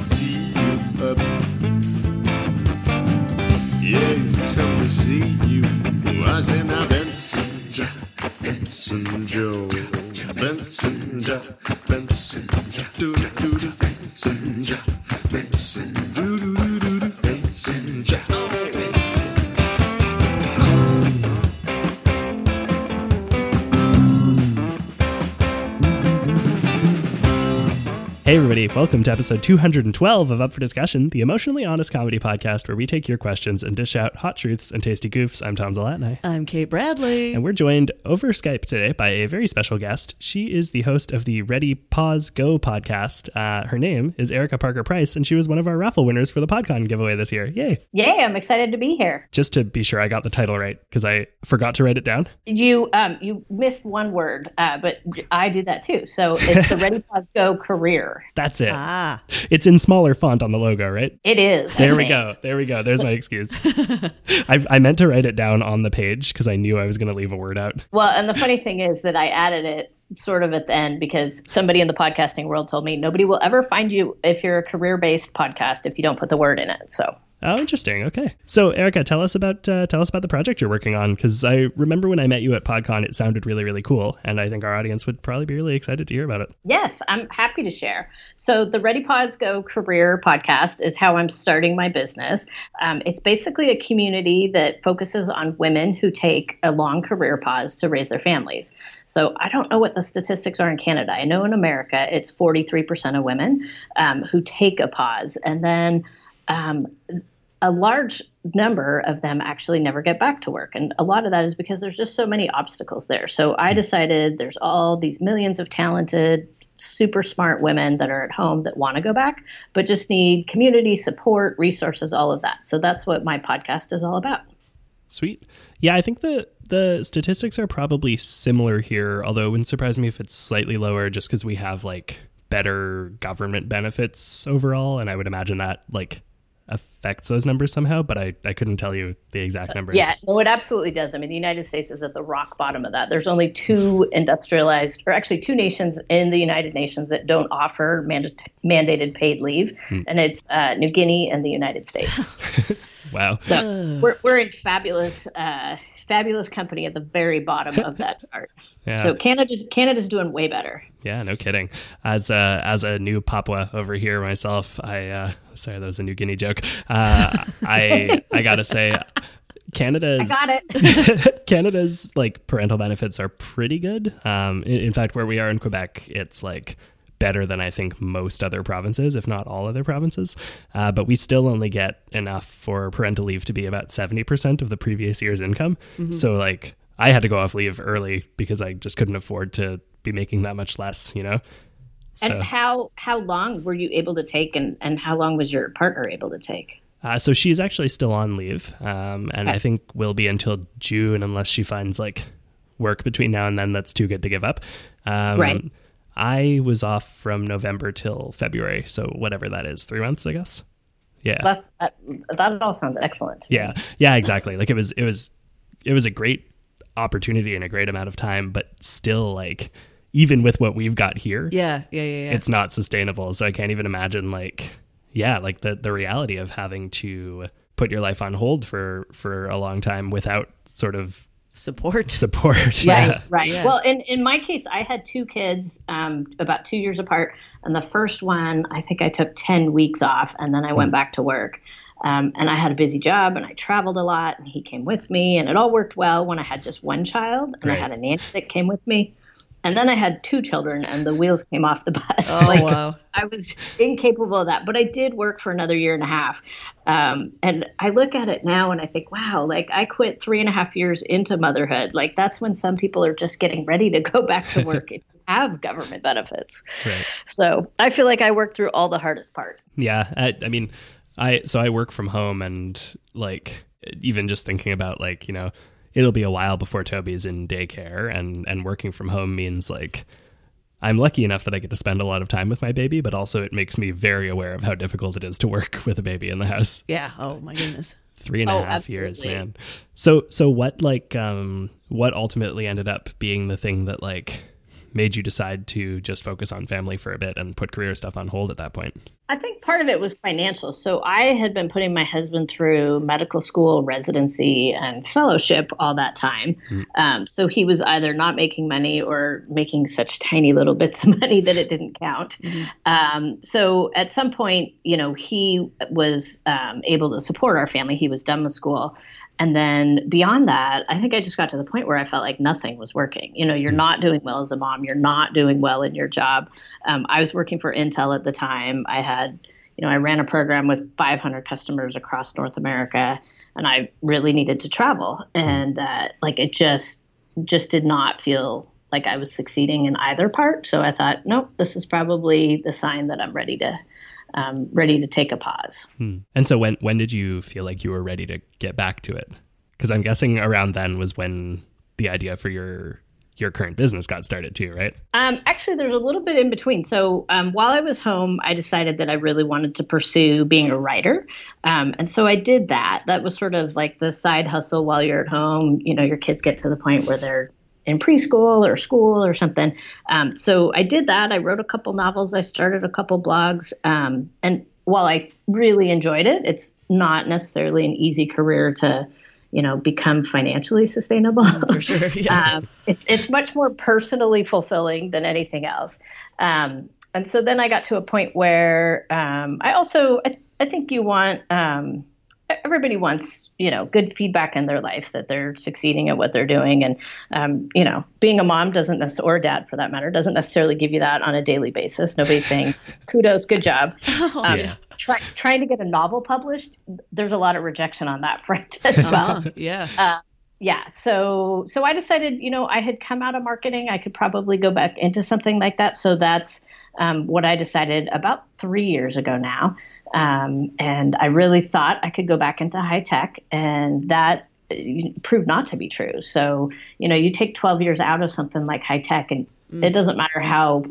see you up. Yeah, he's come to see you. I say now, Benson, Jack, Benson Joe, welcome to episode 212 of Up for Discussion, the emotionally honest comedy podcast where we take your questions and dish out hot truths and tasty goofs. I'm Tom Zalatni. I'm Kate Bradley. And we're joined over Skype today by a very special guest. She is the host of the Ready, Pause, Go podcast. Uh, her name is Erica Parker Price, and she was one of our raffle winners for the PodCon giveaway this year. Yay! Yay, I'm excited to be here. Just to be sure I got the title right, because I forgot to write it down. You um you missed one word, uh, but I do that too. So it's the Ready Pause Go career. That's it. Ah, It's in smaller font on the logo, right? It is. I There we think. go. There we go. There's my excuse. I, I meant to write it down on the page because I knew I was going to leave a word out. Well, and the funny thing is that I added it sort of at the end because somebody in the podcasting world told me nobody will ever find you if you're a career-based podcast if you don't put the word in it. So Oh, interesting. Okay. So, Erica, tell us about uh, tell us about the project you're working on because I remember when I met you at PodCon, it sounded really really cool, and I think our audience would probably be really excited to hear about it. Yes, I'm happy to share. So, the Ready Pause Go Career podcast is how I'm starting my business. Um, it's basically a community that focuses on women who take a long career pause to raise their families. So, I don't know what the statistics are in Canada. I know in America it's 43% of women um, who take a pause, and then um, a large number of them actually never get back to work. And a lot of that is because there's just so many obstacles there. So I decided there's all these millions of talented, super smart women that are at home that want to go back, but just need community support, resources, all of that. So that's what my podcast is all about. Sweet. Yeah, I think the the statistics are probably similar here, although it wouldn't surprise me if it's slightly lower just because we have like better government benefits overall, and I would imagine that like affects those numbers somehow, but I, I couldn't tell you the exact numbers. Yeah, no, it absolutely does. I mean, the United States is at the rock bottom of that. There's only two industrialized, or actually two nations in the United Nations that don't offer manda- mandated paid leave, and it's uh, New Guinea and the United States. Wow. So we're, we're in fabulous, uh, fabulous company at the very bottom of that chart. Yeah. So Canada's Canada's doing way better. Yeah, no kidding. As a as a new Papua over here myself, I uh, sorry that was a New Guinea joke. Uh, I I gotta say, Canada's I got it. Canada's like parental benefits are pretty good. Um, in, in fact, where we are in Quebec, it's like better than I think most other provinces, if not all other provinces. Uh, but we still only get enough for parental leave to be about seventy percent of the previous year's income. So like I had to go off leave early because I just couldn't afford to be making that much less. You know. So, And how how long were you able to take, and and how long was your partner able to take? uh, so she's actually still on leave, um, and I think will be until June unless she finds like work between now and then that's too good to give up. Um, Right. I was off from November till February, so whatever that is, three months, I guess. Yeah. That's uh, that all sounds excellent. yeah. Yeah. Exactly. Like it was. It was. It was a great opportunity and a great amount of time, but still, like even with what we've got here, yeah, yeah, yeah, yeah. it's not sustainable. So I can't even imagine like yeah, like the the reality of having to put your life on hold for for a long time without sort of Support. support. yeah. Right, right. Yeah. Well, in, in my case, I had two kids um, about two years apart. And the first one, I think I took 10 weeks off and then I went back to work. Um, and I had a busy job and I traveled a lot and he came with me. And it all worked well when I had just one child and Right. I had a nanny that came with me. And then I had two children and the wheels came off the bus. Oh Like, wow. I was incapable of that, but I did work for another year and a half. Um, and I look at it now and I think, wow, like I quit three and a half years into motherhood. Like that's when some people are just getting ready to go back to work and have government benefits. Right. So I feel like I worked through all the hardest part. Yeah, I, I mean, I so I work from home, and like even just thinking about like you know, it'll be a while before Toby's in daycare, and and working from home means like I'm lucky enough that I get to spend a lot of time with my baby, but also it makes me very aware of how difficult it is to work with a baby in the house. Yeah. Oh my goodness. Three and a Oh, half years, man. So so what like um what ultimately ended up being the thing that like made you decide to just focus on family for a bit and put career stuff on hold at that point? I think part of it was financial. So I had been putting my husband through medical school, residency, and fellowship all that time. Um, so he was either not making money or making such tiny little bits of money that it didn't count. Um, so at some point, you know, he was um, able to support our family. He was done with school. And then beyond that, I think I just got to the point where I felt like nothing was working. You know, you're not doing well as a mom. You're not doing well in your job. Um, I was working for Intel at the time. I had, you know, I ran a program with 500 customers across North America, and I really needed to travel. And uh, like it just, just did not feel like I was succeeding in either part. So I thought, nope, this is probably the sign that I'm ready to um, ready to take a pause. And so when when did you feel like you were ready to get back to it? Because I'm guessing around then was when the idea for your your current business got started too, right? Um, actually, there's a little bit in between. So um, while I was home, I decided that I really wanted to pursue being a writer, um, and so I did that. That was sort of like the side hustle while you're at home. You know, your kids get to the point where they're in preschool or school or something. Um, so I did that. I wrote a couple novels. I started a couple blogs, um, and while I really enjoyed it, it's not necessarily an easy career to you know become financially sustainable For sure. Yeah. um, it's it's much more personally fulfilling than anything else. Um, and so then I got to a point where um, I also I, I think you want um, everybody wants you know good feedback in their life that they're succeeding at what they're doing, and um, you know being a mom doesn't necessarily or a dad for that matter doesn't necessarily give you that on a daily basis. Nobody's saying kudos, good job. Um, Yeah. try, trying to get a novel published, there's a lot of rejection on that front as well Uh, yeah. yeah so so i decided you know i had come out of marketing i could probably go back into something like that so that's um, what i decided about three years ago now um, and i really thought i could go back into high tech and that uh, proved not to be true so you know you take 12 years out of something like high tech and it doesn't matter how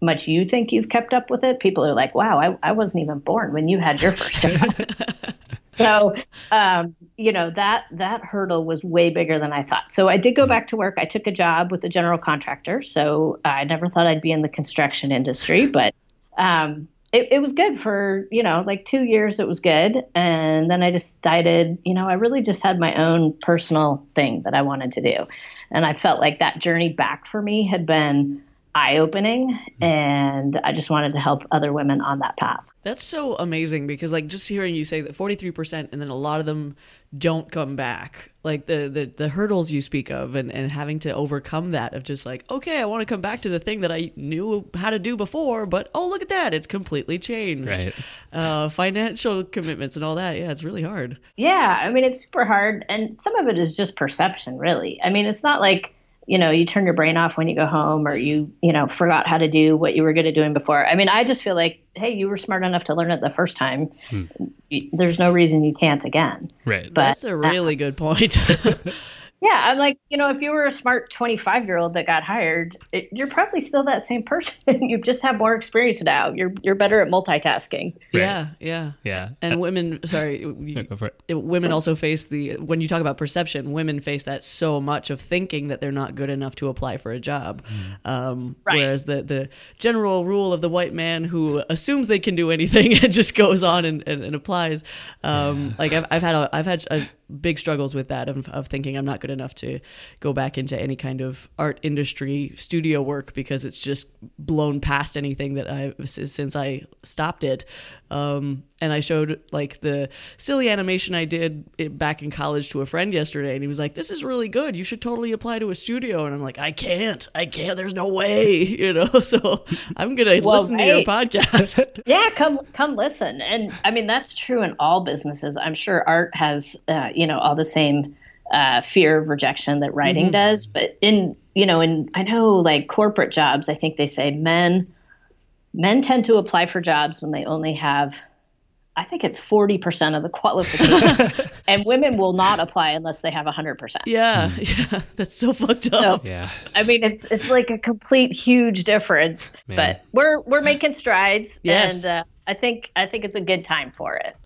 much you think you've kept up with it people are like wow i, I wasn't even born when you had your first job so um, you know that that hurdle was way bigger than I thought. So I did go back to work. I took a job with a general contractor. So I never thought I'd be in the construction industry, but um, it, it was good for you know like two years. It was good, and then I decided you know I really just had my own personal thing that I wanted to do, and I felt like that journey back for me had been eye opening, and I just wanted to help other women on that path. That's so amazing because like just hearing you say that 43% and then a lot of them don't come back. Like the the, the hurdles you speak of and, and having to overcome that of just like, okay, I want to come back to the thing that I knew how to do before, but oh look at that, it's completely changed. Right. Uh, financial commitments and all that. Yeah, it's really hard. Yeah, I mean, it's super hard. And some of it is just perception, really. I mean, it's not like, you know, you turn your brain off when you go home or you, you know, forgot how to do what you were good at doing before. I mean, I just feel like, hey, you were smart enough to learn it the first time. Hmm. Y- There's no reason you can't again. Right. But That's a really uh, good point. yeah, I'm like, you know, if you were a smart 25 year old that got hired, it, you're probably still that same person. you just have more experience now. You're you're better at multitasking. yeah, yeah. yeah. And women, sorry, No, you, go for it. it- women also face the when you talk about perception women face that so much of thinking that they're not good enough to apply for a job um, Right. whereas the the general rule of the white man who assumes they can do anything and just goes on and, and, and applies um, like I've, I've had a, I've had a big struggles with that of, of thinking I'm not good enough to go back into any kind of art industry studio work because it's just blown past anything that I since I stopped it um, and I showed like the silly animation I did back in college to a friend yesterday, and he was like, "This is really good. You should totally apply to a studio." And I'm like, "I can't. I can't. There's no way." You know. So I'm gonna Well, listen to your podcast. Yeah, come come listen. And I mean that's true in all businesses. I'm sure art has uh, you know all the same uh, fear of rejection that writing does, but in you know in I know like corporate jobs, I think they say men men tend to apply for jobs when they only have I think it's 40% of the qualifications. and women will not apply unless they have 100%. yeah, yeah. That's so fucked up. Yeah. I mean, it's it's like a complete huge difference, Man. but we're we're making strides, Yes. and uh, I think I think it's a good time for it.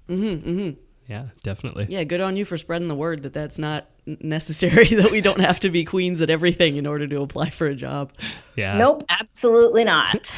Yeah, definitely. Yeah, good on you for spreading the word that that's not necessary. That we don't have to be queens at everything in order to apply for a job. Yeah. Nope, absolutely not.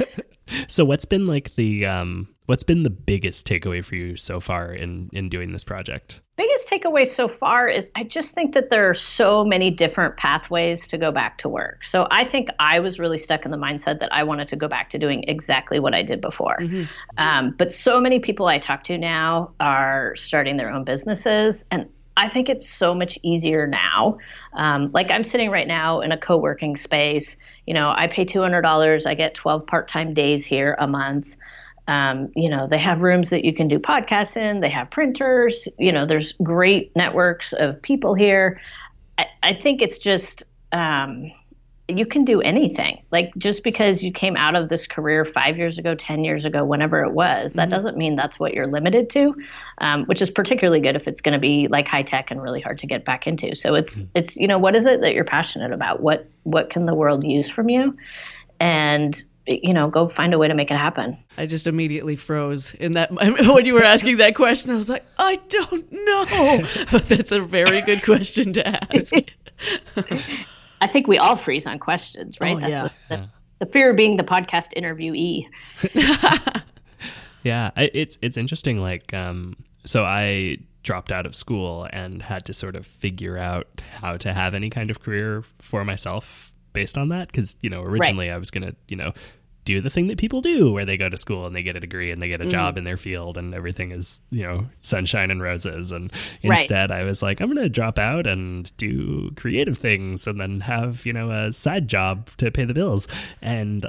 So what's been like the um what's been the biggest takeaway for you so far in in doing this project? biggest takeaway so far is I just think that there are so many different pathways to go back to work. So I think I was really stuck in the mindset that I wanted to go back to doing exactly what I did before. Mm-hmm. Um, but so many people I talk to now are starting their own businesses, and I think it's so much easier now. Um, like I'm sitting right now in a co-working space. You know, I pay two hundred dollars. I get twelve part-time days here a month. Um, you know, they have rooms that you can do podcasts in, they have printers, you know, there's great networks of people here. I, I think it's just, um, you can do anything. Like just because you came out of this career five years ago, 10 years ago, whenever it was, that mm-hmm. doesn't mean that's what you're limited to, um, which is particularly good if it's going to be like high tech and really hard to get back into. So it's, mm-hmm. it's, you know, what is it that you're passionate about? What, what can the world use from you? And you know, go find a way to make it happen. I just immediately froze in that when you were asking that question. I was like, I don't know. But that's a very good question to ask. I think we all freeze on questions, right? Oh, yeah. The, the, the, fear of being the podcast interviewee. yeah, it's it's interesting. Like, um, so I dropped out of school and had to sort of figure out how to have any kind of career for myself based on that because you know originally right. I was gonna you know do the thing that people do where they go to school and they get a degree and they get a mm. job in their field and everything is you know sunshine and roses and instead right. I was like I'm gonna drop out and do creative things and then have you know a side job to pay the bills and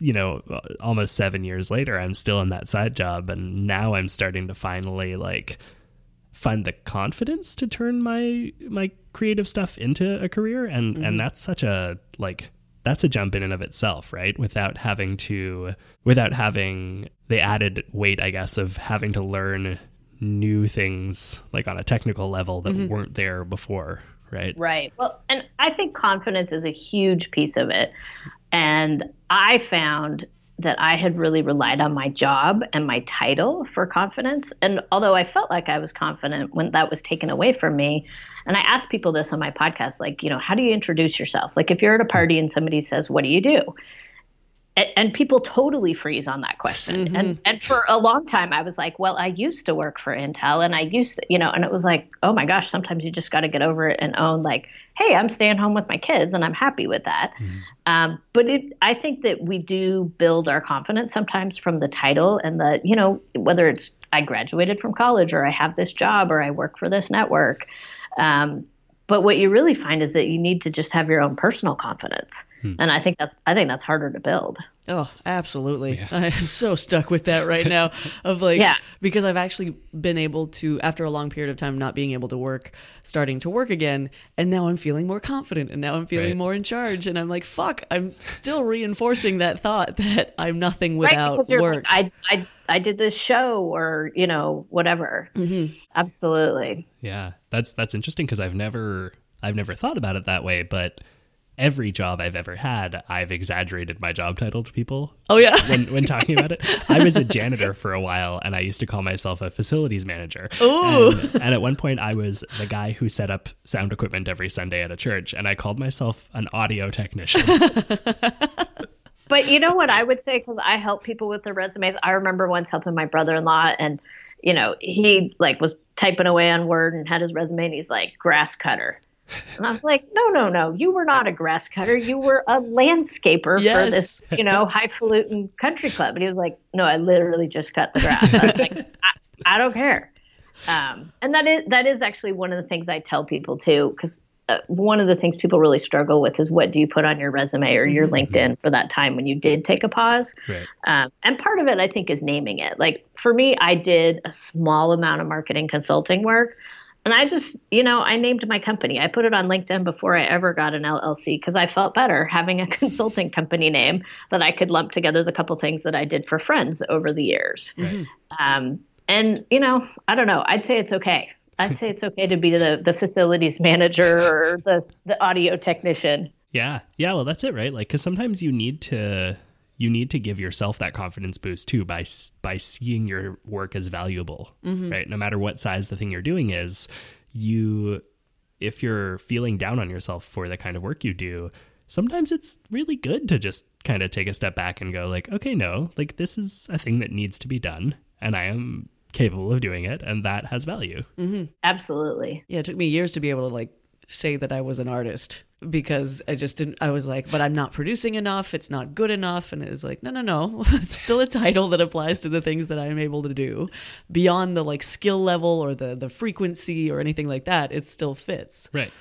you know almost seven years later I'm still in that side job and now I'm starting to finally like find the confidence to turn my my creative stuff into a career and mm-hmm. and that's such a like that's a jump in and of itself right? Without having to without having the added weight i guess of having to learn new things like on a technical level that mm-hmm. weren't there before right? Right. Well and i think confidence is a huge piece of it. And i found that I had really relied on my job and my title for confidence. And although I felt like I was confident when that was taken away from me, and I ask people this on my podcast, like, you know, how do you introduce yourself? Like, if you're at a party and somebody says, What do you do? And people totally freeze on that question. Mm-hmm. And and for a long time I was like, well, I used to work for Intel and I used to, you know, and it was like, oh my gosh, sometimes you just got to get over it and own like, hey, I'm staying home with my kids and I'm happy with that. Mm-hmm. Um, but it, I think that we do build our confidence sometimes from the title and the, you know, whether it's I graduated from college or I have this job or I work for this network. Um, but what you really find is that you need to just have your own personal confidence. Hmm. And I think that I think that's harder to build. Oh, absolutely. Yeah. I am so stuck with that right now of like yeah. because I've actually been able to after a long period of time not being able to work, starting to work again, and now I'm feeling more confident and now I'm feeling right. more in charge and I'm like, fuck, I'm still reinforcing that thought that I'm nothing without right, work. Like, I I I did this show or, you know, whatever. Mm-hmm. Absolutely. Yeah. That's that's interesting because I've never I've never thought about it that way, but every job I've ever had, I've exaggerated my job title to people. Oh yeah, when when talking about it, I was a janitor for a while, and I used to call myself a facilities manager. Ooh. And, and at one point, I was the guy who set up sound equipment every Sunday at a church, and I called myself an audio technician. but you know what I would say because I help people with their resumes. I remember once helping my brother-in-law, and you know he like was typing away on Word and had his resume, and he's like grass cutter. And I was like, no, no, no, you were not a grass cutter. You were a landscaper yes. for this, you know, highfalutin country club. And he was like, no, I literally just cut the grass. I was like, I, I, don't care. Um, and that is that is actually one of the things I tell people too, because uh, one of the things people really struggle with is what do you put on your resume or your mm-hmm. LinkedIn for that time when you did take a pause. Right. Um, and part of it, I think, is naming it. Like for me, I did a small amount of marketing consulting work and I just, you know, I named my company. I put it on LinkedIn before I ever got an LLC because I felt better having a consulting company name that I could lump together the couple things that I did for friends over the years. Right. Um, and, you know, I don't know. I'd say it's okay. I'd say it's okay to be the, the facilities manager or the, the audio technician. Yeah. Yeah. Well, that's it, right? Like, because sometimes you need to you need to give yourself that confidence boost too by by seeing your work as valuable, mm-hmm. right? No matter what size the thing you're doing is, you if you're feeling down on yourself for the kind of work you do, sometimes it's really good to just kind of take a step back and go like, okay, no, like this is a thing that needs to be done and I am capable of doing it and that has value. Absolutely. Yeah, it took me years to be able to like say that I was an artist because I just didn't. I was like, but I'm not producing enough. It's not good enough. And it was like, no, no, no. it's still a title that applies to the things that I'm able to do beyond the like skill level or the the frequency or anything like that. It still fits. Right.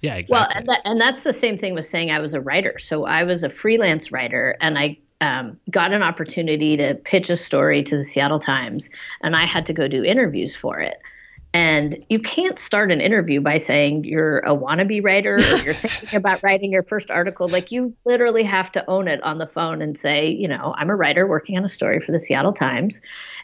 Yeah, Well, exactly. and, that, and that's the same thing with saying I was a writer. So I was a freelance writer, and I um, got an opportunity to pitch a story to the Seattle Times, and I had to go do interviews for it. And you can't start an interview by saying you're a wannabe writer or you're thinking about writing your first article. Like you literally have to own it on the phone and say, you know, I'm a writer working on a story for the Seattle Times,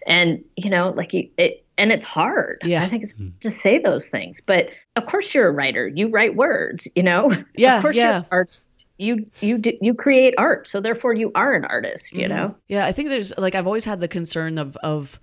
and you know, like you, it, and it's hard. Yeah. I think it's to say those things, but of course you're a writer. You write words. You know. Yeah, Of course yeah. you're an artist. You you do, you create art, so therefore you are an artist. You know. Yeah, I think there's like I've always had the concern of of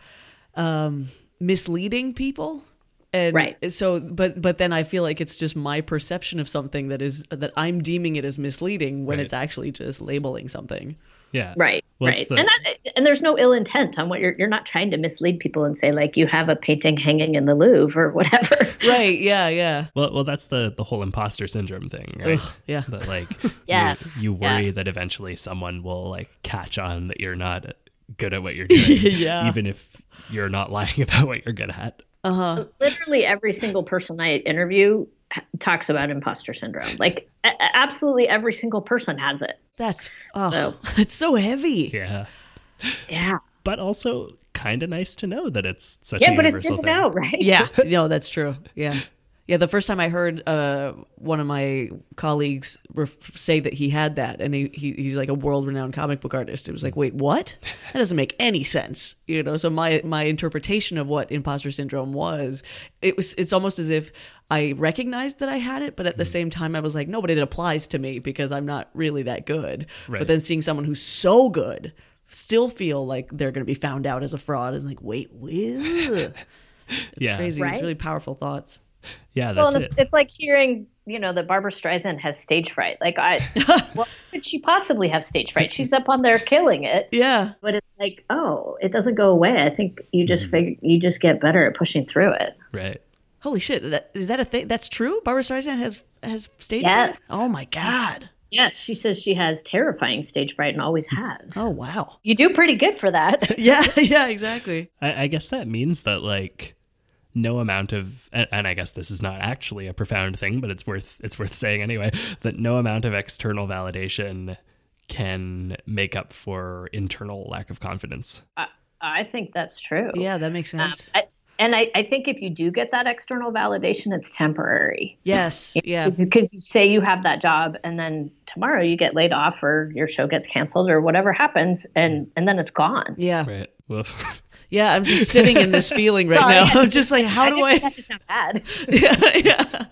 um, misleading people. And Right. so but but then I feel like it's just my perception of something that is that I'm deeming it as misleading when Right. it's actually just labeling something. yeah. Right, Well, it's right, the- and that, and there's no ill intent on what you're you're not trying to mislead people and say like you have a painting hanging in the Louvre or whatever. Right, yeah, yeah. Well, well, that's the the whole imposter syndrome thing, right? Ugh, yeah. That like Yes, you, you worry yes. that eventually someone will like catch on that you're not good at what you're doing, Yeah. even if you're not lying about what you're good at. Uh-huh. Literally every single person I interview talks about imposter syndrome. Like a- a- absolutely every single person has it. That's oh, So- it's so heavy. Yeah, Yeah, but also kind of nice to know that it's such yeah, a but it's universal good to thing. know, right? Yeah, no, that's true. Yeah. Yeah, the first time I heard uh, one of my colleagues ref- say that he had that, and he, he he's like a world-renowned comic book artist. It was like, wait, what? That doesn't make any sense, you know. So my my interpretation of what imposter syndrome was, it was it's almost as if I recognized that I had it, but at the same time I was like, no, but it applies to me because I'm not really that good. Right. But then seeing someone who's so good still feel like they're going to be found out as a fraud is like, wait, ugh. it's Yeah. crazy. Right? It's really powerful thoughts. Yeah, Well, that's it. it's, it's like hearing, you know, that Barbra Streisand has stage fright. Like, I, what could she possibly have stage fright? She's up on there killing it, Yeah. but it's like, oh, it doesn't go away. I think you Mm-hmm. just figure, you just get better at pushing through it. right. Holy shit! That, is that a thing? That's true. Barbra Streisand has has stage Yes. fright. Oh my god. Yes, she says she has terrifying stage fright and always has. Oh wow. You do pretty good for that. Yeah. Yeah. Exactly. I, I guess that means that like no amount of and, and I guess this is not actually a profound thing, but it's worth it's worth saying anyway that no amount of external validation can make up for internal lack of confidence. I, I think that's true. Yeah, that makes Um, sense. I, and I, I think if you do get that external validation, it's temporary. yes. Yeah. Because you say you have that job, and then tomorrow you get laid off, or your show gets canceled, or whatever happens, and and then it's gone. Yeah. Right. Well, Yeah. I'm just sitting in this feeling right now. I'm just like, how do I? didn't want that to sound bad. yeah. Yeah.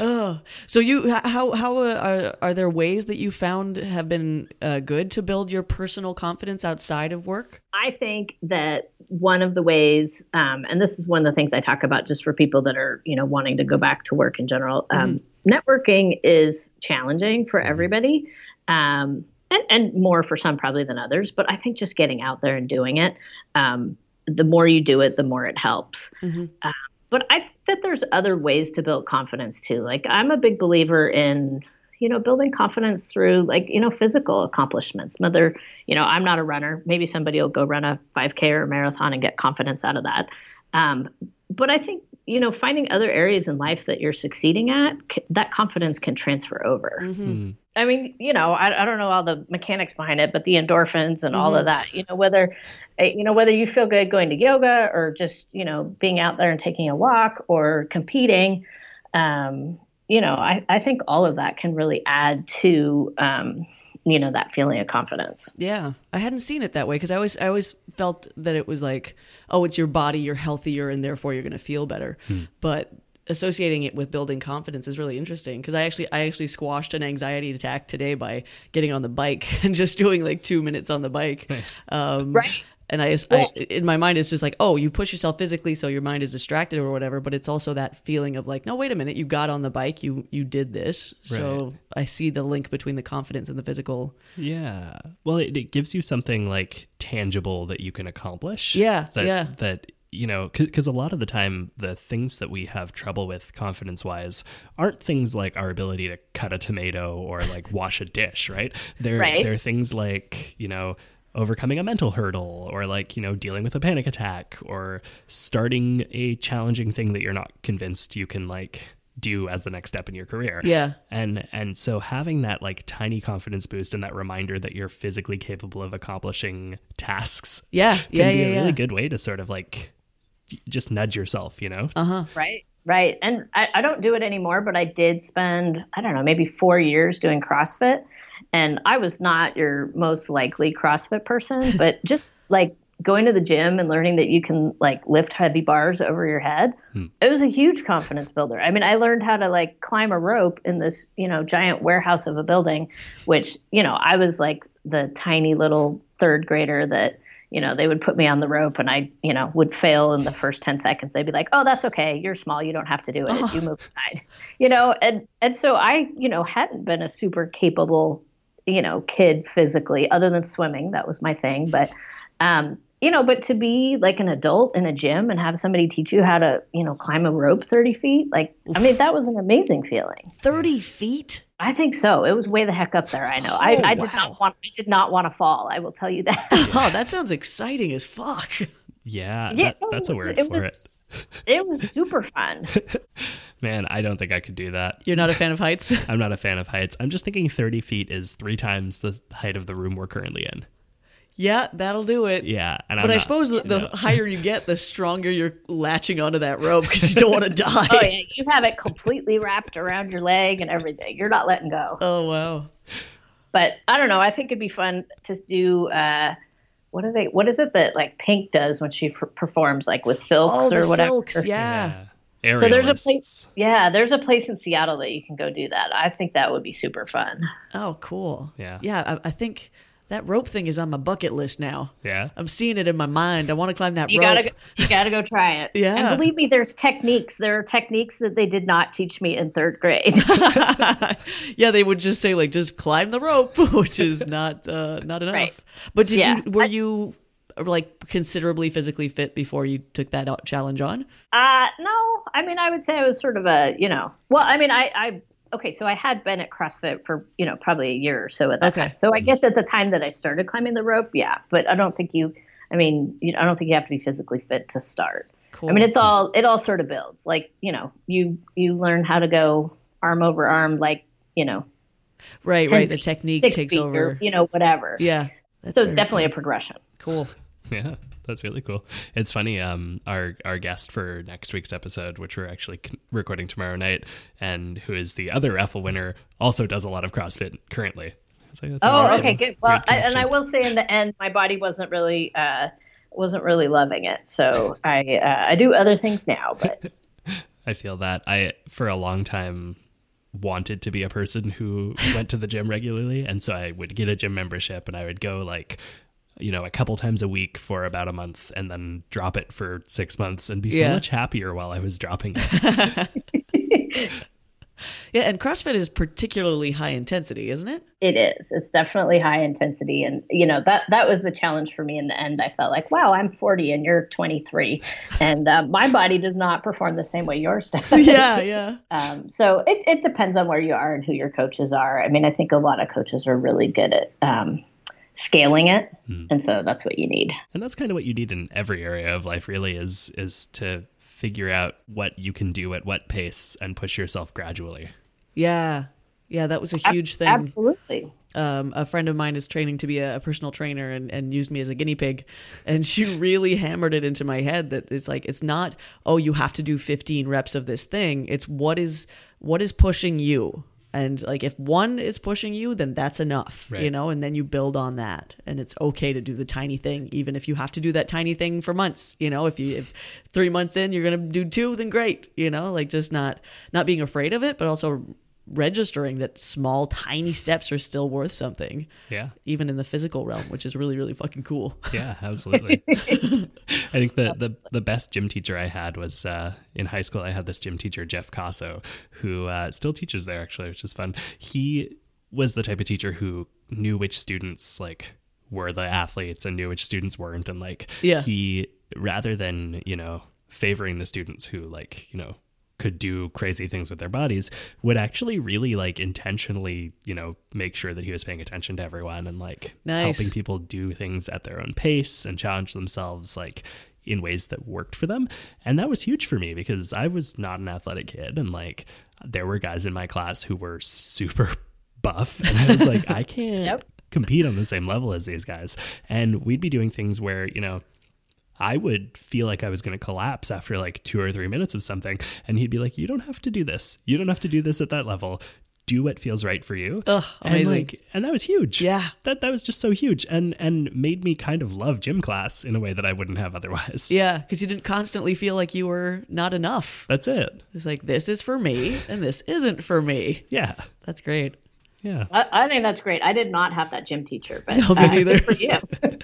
Oh, so you how how uh, are are there ways that you found have been uh, good to build your personal confidence outside of work? I think that one of the ways, um, and this is one of the things I talk about just for people that are, you know, wanting to go back to work in general. Um, Networking is challenging for everybody, um, and, and more for some probably than others. But I think just getting out there and doing it, um, the more you do it, the more it helps. Um, but I think that there's other ways to build confidence too. Like I'm a big believer in you know building confidence through like you know physical accomplishments whether you know i'm not a runner maybe somebody will go run a 5k or a marathon and get confidence out of that um, but i think you know finding other areas in life that you're succeeding at c- that confidence can transfer over i mean you know I, I don't know all the mechanics behind it but the endorphins and all of that you know whether uh, you know whether you feel good going to yoga or just you know being out there and taking a walk or competing um, you know, I, I think all of that can really add to, um, you know, that feeling of confidence. Yeah, I hadn't seen it that way because I always I always felt that it was like, oh, it's your body, you're healthier, and therefore you're going to feel better. But associating it with building confidence is really interesting because I actually I actually squashed an anxiety attack today by getting on the bike and just doing like two minutes on the bike. Nice. Um, Right. And I, I, in my mind, it's just like, oh, you push yourself physically, so your mind is distracted or whatever. But it's also that feeling of like, no, wait a minute, you got on the bike, you you did this. So I see the link between the confidence and the physical. Yeah. Well, it, it gives you something like tangible that you can accomplish. Yeah, That, yeah. That, you know, because a lot of the time, the things that we have trouble with confidence wise aren't things like our ability to cut a tomato or like wash a dish, right? They're, Right. they're things like, you know, overcoming a mental hurdle or like, you know, dealing with a panic attack or starting a challenging thing that you're not convinced you can like do as the next step in your career Yeah. and and so having that like tiny confidence boost and that reminder that you're physically capable of accomplishing tasks Yeah, can yeah, be yeah, a really yeah. good way to sort of like just nudge yourself you know Uh-huh. Right. Right. And I, I don't do it anymore, but I did spend, I don't know, maybe four years doing CrossFit. And I was not your most likely CrossFit person, but just like going to the gym and learning that you can like lift heavy bars over your head, it was a huge confidence builder. I mean, I learned how to like climb a rope in this, you know, giant warehouse of a building, which, you know, I was like the tiny little third grader that, you know, they would put me on the rope and I, you know, would fail in the first 10 seconds. They'd be like, oh, that's okay. You're small. You don't have to do it. You move aside, you know? And, and so I, you know, hadn't been a super capable, you know, kid physically other than swimming. That was my thing. But, um, you know, but to be like an adult in a gym and have somebody teach you how to, you know, climb a rope 30 feet, like, I mean, that was an amazing feeling. 30 feet? I think so. It was way the heck up there. I know. I, Oh, I did wow. not want. I did not want to fall. I will tell you that. Oh, that sounds exciting as fuck. yeah, Yeah, that, that's a word it for was- it was super fun. man i don't think i could do that You're not a fan of heights? i'm not a fan of heights i'm just thinking 30 feet is three times the height of the room we're currently in yeah, that'll do it. yeah and But I'm I not- suppose the, the no. higher you get, the stronger you're latching onto that rope because you don't want to die. Oh yeah, you have it completely wrapped around your leg and everything. You're not letting go. Oh, wow. But I don't know. I think it'd be fun to do. Uh, what are they? What is it that like Pink does when she per- performs, like with silks Oh, or the whatever? silks. Yeah. yeah. So there's a place. Yeah, there's a place in Seattle that you can go do that. I think that would be super fun. Oh, cool. Yeah. Yeah, I, I think that rope thing is on my bucket list now. yeah I'm seeing it in my mind. I want to climb that You rope. gotta, go, you gotta go try it. Yeah. and believe me, there's techniques. There are techniques that they did not teach me in third grade. yeah, they would just say like just climb the rope, which is not uh, not enough. Right. But did Yeah. you were you uh, like considerably physically fit before you took that challenge on? Uh, no, I mean, I would say I was sort of a, you know, well, I mean, I, I, okay, so I had been at CrossFit for, you know, probably a year or so at that Okay. time. So I guess at the time that I started climbing the rope, yeah, but I don't think you, I mean, you I don't think you have to be physically fit to start. Cool. I mean, it's all, it all sort of builds. Like, you know, you, you learn how to go arm over arm, like, you know, right, 10 right. The technique takes over. or, you know, whatever. yeah. So it's definitely a progression. cool. Yeah, that's really cool. It's funny. Um, our our guest for next week's episode, which we're actually recording tomorrow night, and who is the other raffle winner, also does a lot of CrossFit currently. So that's Oh, okay, good. Well, I, and I will say in the end, my body wasn't really uh, wasn't really loving it. So I uh, I do other things now, but I feel that I for a long time wanted to be a person who went to the gym regularly and so I would get a gym membership and I would go like you know a couple times a week for about a month and then drop it for 6 months and be so much happier while I was dropping it. Yeah, and CrossFit is particularly high intensity, isn't it? it is. It's definitely high intensity, and you know that that was the challenge for me in the end. I felt like, wow, I'm 40 and you're 23, and uh, my body does not perform the same way yours does. yeah, yeah. Um, so it, it depends on where you are and who your coaches are. I mean, I think a lot of coaches are really good at um, scaling it, and so that's what you need. And that's kind of what you need in every area of life really is is to figure out what you can do at what pace and push yourself gradually. Yeah. Yeah, that was a huge thing. Absolutely. um, a friend of mine is training to be a, a personal trainer and, and used me as a guinea pig. And she really hammered it into my head that it's like, it's not, oh, you have to do 15 reps of this thing. It's what is, what is pushing you? And like, if one is pushing you, then that's enough, you know, and then you build on that. And it's okay to do the tiny thing, even if you have to do that tiny thing for months, you know, if you, if three months in, you're going to do two, then great, you know, like just not, not being afraid of it, but also registering that small, tiny steps are still worth something, Yeah. even in the physical realm, which is really, really fucking cool. Yeah, absolutely. I think the, the the best gym teacher I had was uh, in high school. I had this gym teacher, Jeff Casso, who uh, still teaches there actually, which is fun. He was the type of teacher who knew which students like were the athletes and knew which students weren't, and like Yeah. he rather than you know favoring the students who like you know could do crazy things with their bodies would actually really like intentionally you know make sure that he was paying attention to everyone and like Nice. helping people do things at their own pace and challenge themselves like in ways that worked for them and that was huge for me because i was not an athletic kid and like there were guys in my class who were super buff and i was like i can't Yep. compete on the same level as these guys and we'd be doing things where you know I would feel like I was going to collapse after like two or three minutes of something. And he'd be like, You don't have to do this. You don't have to do this at that level. Do what feels right for you. Ugh, and amazing. like and that was huge. Yeah. That that was just so huge and and made me kind of love gym class in a way that I wouldn't have otherwise. Yeah, because you didn't constantly feel like you were not enough. That's it. It's like, this is for me and this isn't for me. Yeah. That's great. Yeah. I, I think that's great. I did not have that gym teacher, but No, uh, neither. good for you.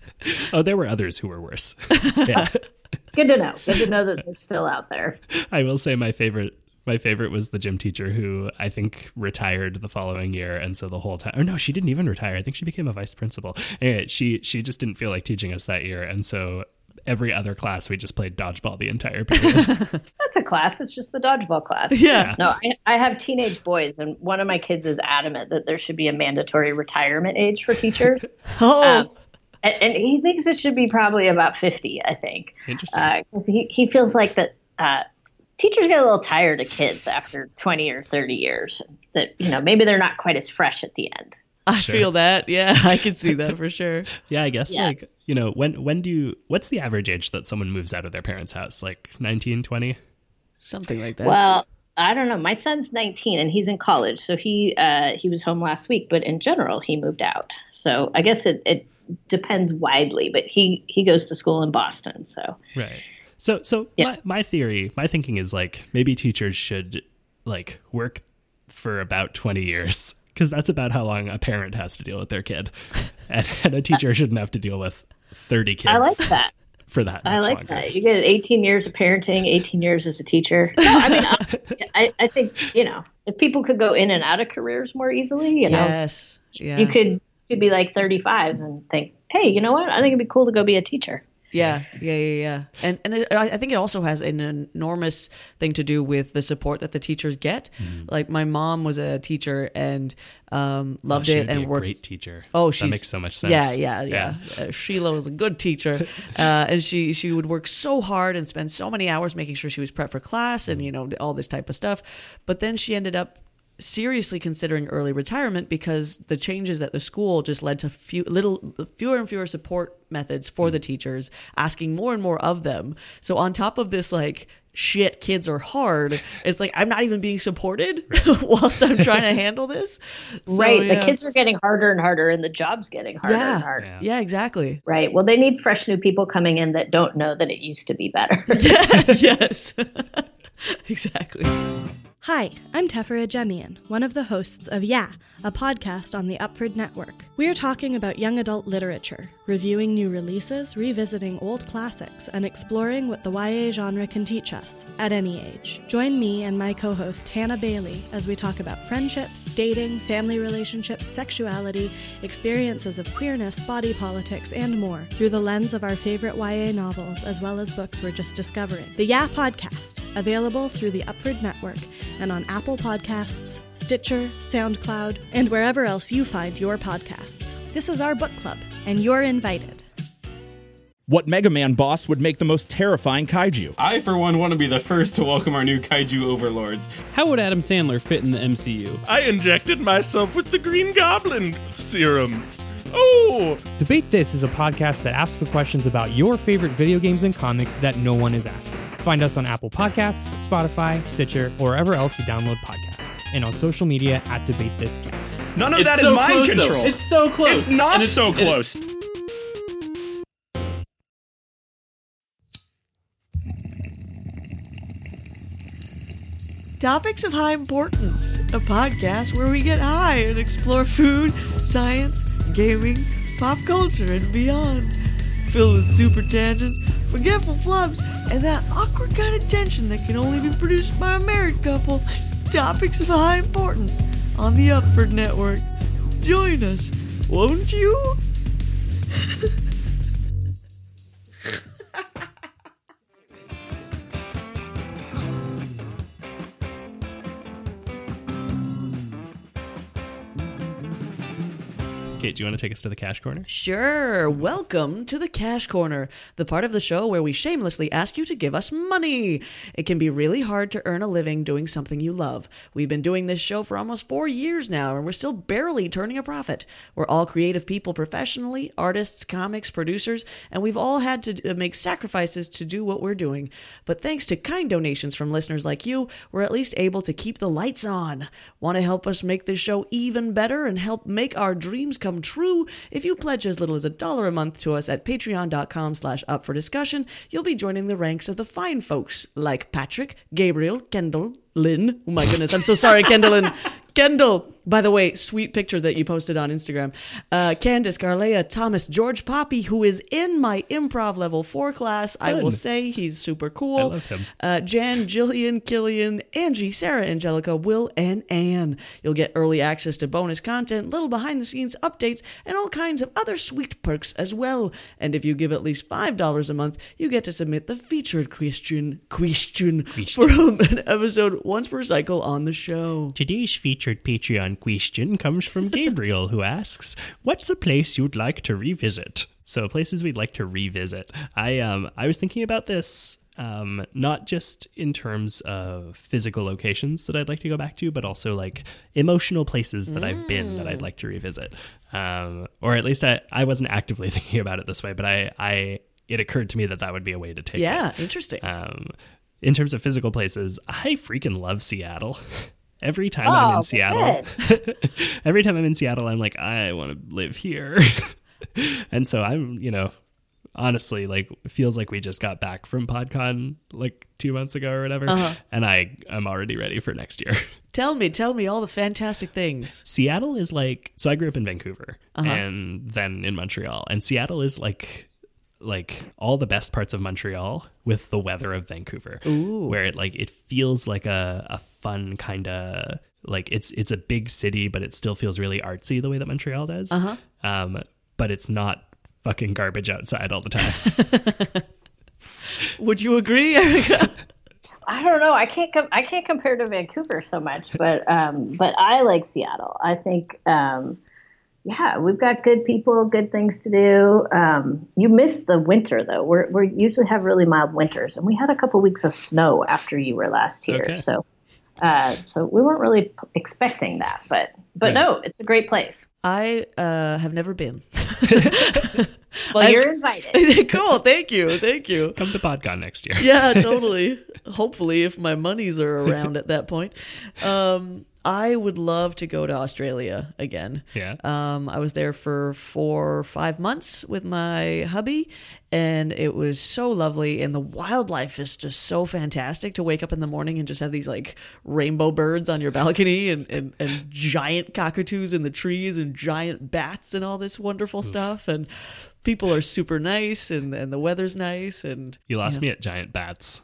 Oh, there were others who were worse. yeah. Good to know. Good to know that they're still out there. I will say my favorite my favorite was the gym teacher who I think retired the following year and so the whole time or no she didn't even retire I think she became a vice principal anyway she she just didn't feel like teaching us that year and so every other class we just played dodgeball the entire period That's a class. It's just the dodgeball class. Yeah. No, I, I have teenage boys, and one of my kids is adamant that there should be a mandatory retirement age for teachers. Oh, Um, and, and he thinks it should be probably about 50, I think. Interesting. Because he, he feels like that uh, teachers get a little tired of kids after 20 or 30 years. That, you know, maybe they're not quite as fresh at the end. I sure. feel that. Yeah, I can see that for sure. yeah I guess Yes. like you know when when do you what's the average age that someone moves out of their parents house like 19 20 Something like that. Well, I don't know. My son's 19 and he's in college, so he uh, he was home last week. But in general, he moved out. So I guess it, it depends widely. But he he goes to school in Boston. So Right. So so Yeah. my, my theory, my thinking is like maybe teachers should like work for about 20 years because that's about how long a parent has to deal with their kid. And, and a teacher shouldn't have to deal with 30 kids I like that. for that I like longer. that. You get 18 years of parenting, 18 years as a teacher. No, I mean, I, I, I think you know if people could go in and out of careers more easily, you know, yes. Yeah. you could could be like 35 and think, hey, you know what? I think it'd be cool to go be a teacher. Yeah, yeah, yeah, yeah. And and it, I think it also has an enormous thing to do with the support that the teachers get. Like my mom was a teacher and um, Oh, loved she it and a worked. great teacher. Oh, that she's makes so much sense. Yeah, yeah, yeah. Uh, Sheila was a good teacher, uh, and she she would work so hard and spend so many hours making sure she was prepped for class and you know all this type of stuff. But then she ended up seriously considering early retirement because the changes at the school just led to few little fewer and fewer support methods for the mm. teachers asking more and more of them so on top of this like shit kids are hard it's like i'm not even being supported whilst i'm trying to handle this So, right. yeah. The kids are getting harder and harder, and the job's getting harder Yeah. and harder. Yeah. yeah exactly Right. Well, they need fresh new people coming in that don't know that it used to be better. yes exactly Hi, I'm Tefera Jemian, one of the hosts of Yeah, a podcast on the Upford Network. We are talking about young adult literature, reviewing new releases, revisiting old classics, and exploring what the YA genre can teach us at any age. Join me and my co host Hannah Bailey as we talk about friendships, dating, family relationships, sexuality, experiences of queerness, body politics, and more through the lens of our favorite YA novels as well as books we're just discovering. The Yeah Podcast, available through the Upford Network and on Apple Podcasts, Stitcher, SoundCloud, and wherever else you find your podcasts. This is our book club, and you're invited. What Mega Man boss would make the most terrifying kaiju? I, for one, want to be the first to welcome our new kaiju overlords. How would Adam Sandler fit in the MCU? I injected myself with the Green Goblin serum. Oh, Debate This is a podcast that asks the questions about your favorite video games and comics that no one is asking. Find us on Apple Podcasts, Spotify, Stitcher, or wherever else you download podcasts, and on social media at Debate This Cast. None of It's that is so mind close, though. control. It's so close. It's not it's- so close. Topics of High Importance, a podcast where we get high and explore food, science, gaming, pop culture, and beyond. Filled with super tangents, forgetful flubs, and that awkward kind of tension that can only be produced by a married couple. Topics of High Importance on the Upford Network. Join us, won't you? you want to take us to the cash corner? Sure. Welcome to the Cash Corner, the part of the show where we shamelessly ask you to give us money. It can be really hard to earn a living doing something you love. We've been doing this show for almost four years now, and we're still barely turning a profit. We're all creative people professionally artists, comics, producers, and we've all had to uh, make sacrifices to do what we're doing. But thanks to kind donations from listeners like you, we're at least able to keep the lights on. Want to help us make this show even better and help make our dreams come true? If you pledge as little as a dollar a month to us at patreon.com slash up for discussion, you'll be joining the ranks of the fine folks like Patrick, Gabriel, Kendall, Lynn. Oh my goodness, I'm so sorry, Kendall and Kendall. By the way, sweet picture that you posted on Instagram. Uh, Candace, Garlea, Thomas, George Poppy, who is in my improv level four class. I will say he's super cool. I love him. Uh, Jan, Jillian, Killian, Angie, Sarah, Angelica, Will, and Anne. You'll get early access to bonus content, little behind the scenes updates, and all kinds of other sweet perks as well. And if you give at least $5 a month, you get to submit the featured question, question, from an episode once per cycle on the show. Today's featured Patreon question comes from Gabriel, who asks, "What's a place you'd like to revisit?" So places we'd like to revisit. I um I was thinking about this um not just in terms of physical locations that I'd like to go back to, but also like emotional places that I've been that I'd like to revisit. Um, or at least I I wasn't actively thinking about it this way, but I I it occurred to me that that would be a way to take it. Yeah, interesting. Um, in terms of physical places, I freaking love Seattle. Every time I'm Oh, in Seattle, every time I'm in Seattle, I'm like, I want to live here. and so I'm, you know, honestly, like, feels like we just got back from PodCon like two months ago or whatever. Uh-huh. And I, I'm already ready for next year. Tell me, tell me all the fantastic things. Seattle is like, so I grew up in Vancouver Uh-huh. and then in Montreal. And Seattle is like, like all the best parts of Montreal with the weather of Vancouver, where it like it feels like a, a fun kind of like it's it's a big city, but it still feels really artsy the way that Montreal does. Uh-huh. Um, but it's not fucking garbage outside all the time. Would you agree, Erica? I don't know. I can't. Com- I can't compare to Vancouver so much, but um, but I like Seattle. I think, um, yeah, we've got good people, good things to do. Um, you miss the winter though. We're we usually have really mild winters, and we had a couple weeks of snow after you were last here. Okay. So, uh, so we weren't really p- expecting that, but but Right. no, it's a great place. I uh, have never been. Well, I've- you're invited. cool. Thank you. Thank you. Come to PodCon next year. yeah, totally. Hopefully, if my monies are around at that point, um, I would love to go to Australia again. Yeah. Um, I was there for four or five months with my hubby, and it was so lovely. And the wildlife is just so fantastic to wake up in the morning and just have these like rainbow birds on your balcony and, and, and giant cockatoos in the trees and giant bats and all this wonderful stuff. And people are super nice, and, and the weather's nice. And You lost me at giant bats.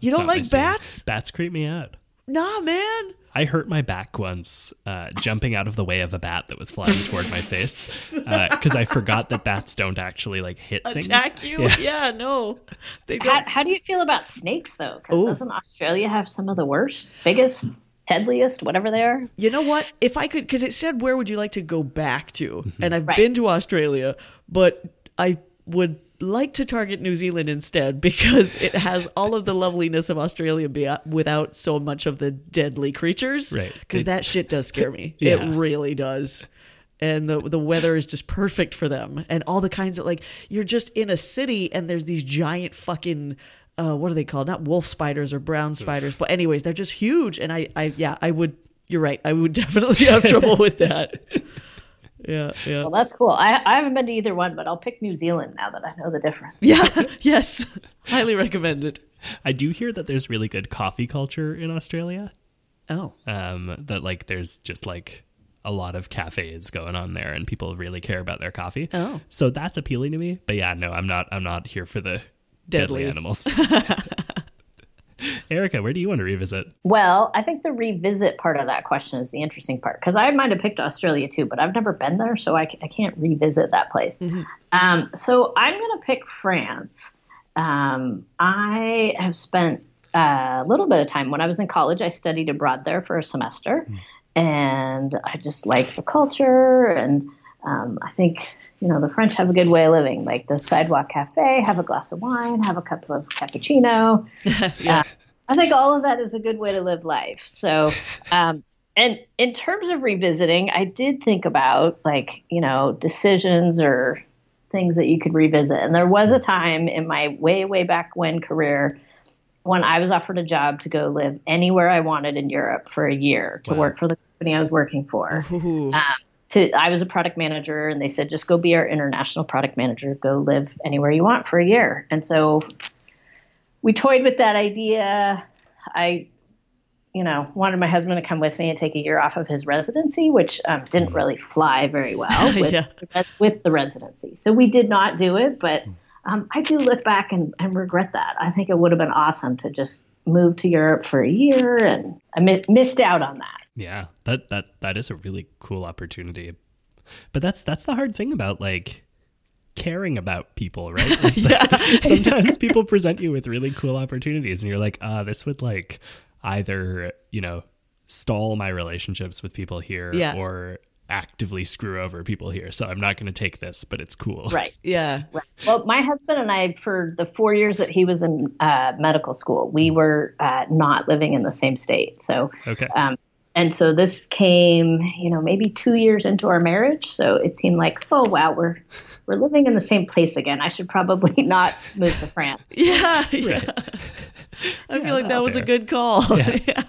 you don't like bats? Bats creep me out. Nah, man. I hurt my back once uh, jumping out of the way of a bat that was flying toward my face because I forgot that bats don't actually like hit things. Attack you? Yeah. Yeah, no. They don't. How, how do you feel about snakes though? Because doesn't Australia have some of the worst, biggest, deadliest, whatever they are? You know what? If I could, because it said, where would you like to go back to? And I've Right. been to Australia, but I would like to target New Zealand instead because it has all of the loveliness of Australia be- without so much of the deadly creatures. Right. Because that shit does scare me. Yeah. It really does. And the the weather is just perfect for them, and all the kinds of like you're just in a city, and there's these giant fucking uh, what are they called? Not wolf spiders or brown spiders, but anyways, they're just huge. And I, I yeah, I would. You're right. I would definitely have trouble with that. Yeah, yeah, Well, that's cool. I, I haven't been to either one, but I'll pick New Zealand now that I know the difference. yeah. Yes, highly recommend it. I do hear that there's really good coffee culture in Australia. Oh, um, that like there's just like a lot of cafes going on there and people really care about their coffee. Oh. So that's appealing to me. But yeah, no, I'm not I'm not here for the deadly, Deadly. animals. Erica, where do you want to revisit? Well, I think the revisit part of that question is the interesting part because I might have picked Australia too, but I've never been there, so I can't revisit that place. Um, so I'm going to pick France. Um, I have spent a little bit of time when I was in college. I studied abroad there for a semester, and I just like the culture and. Um, I think you know the French have a good way of living, like the sidewalk cafe, have a glass of wine, have a cup of cappuccino, Uh, I think all of that is a good way to live life. So, um, and in terms of revisiting, I did think about like, you know, decisions or things that you could revisit. And there was a time in my way, way back when career when I was offered a job to go live anywhere I wanted in Europe for a year to Wow. work for the company I was working for. Um, to, I was a product manager, and they said, just go be our international product manager. Go live anywhere you want for a year. And so we toyed with that idea. I, you know, wanted my husband to come with me and take a year off of his residency, which um, didn't really fly very well with, Yeah. with the residency. So we did not do it, but um, I do look back and, and regret that. I think it would have been awesome to just move to Europe for a year, and I mi- missed out on that. Yeah, that that that is a really cool opportunity. But that's that's the hard thing about like caring about people, right? That Sometimes people present you with really cool opportunities and you're like, "Ah, this would like either, you know, stall my relationships with people here Yeah. or actively screw over people here. So I'm not going to take this, but it's cool." Right. yeah. Right. Well, my husband and I, for the four years that he was in uh, medical school, we were uh, not living in the same state. So, Okay. um, and so this came, you know, maybe two years into our marriage. So it seemed like, oh wow, we're we're living in the same place again. I should probably not move to France. Yeah. yeah. I feel like that was fair. a good call.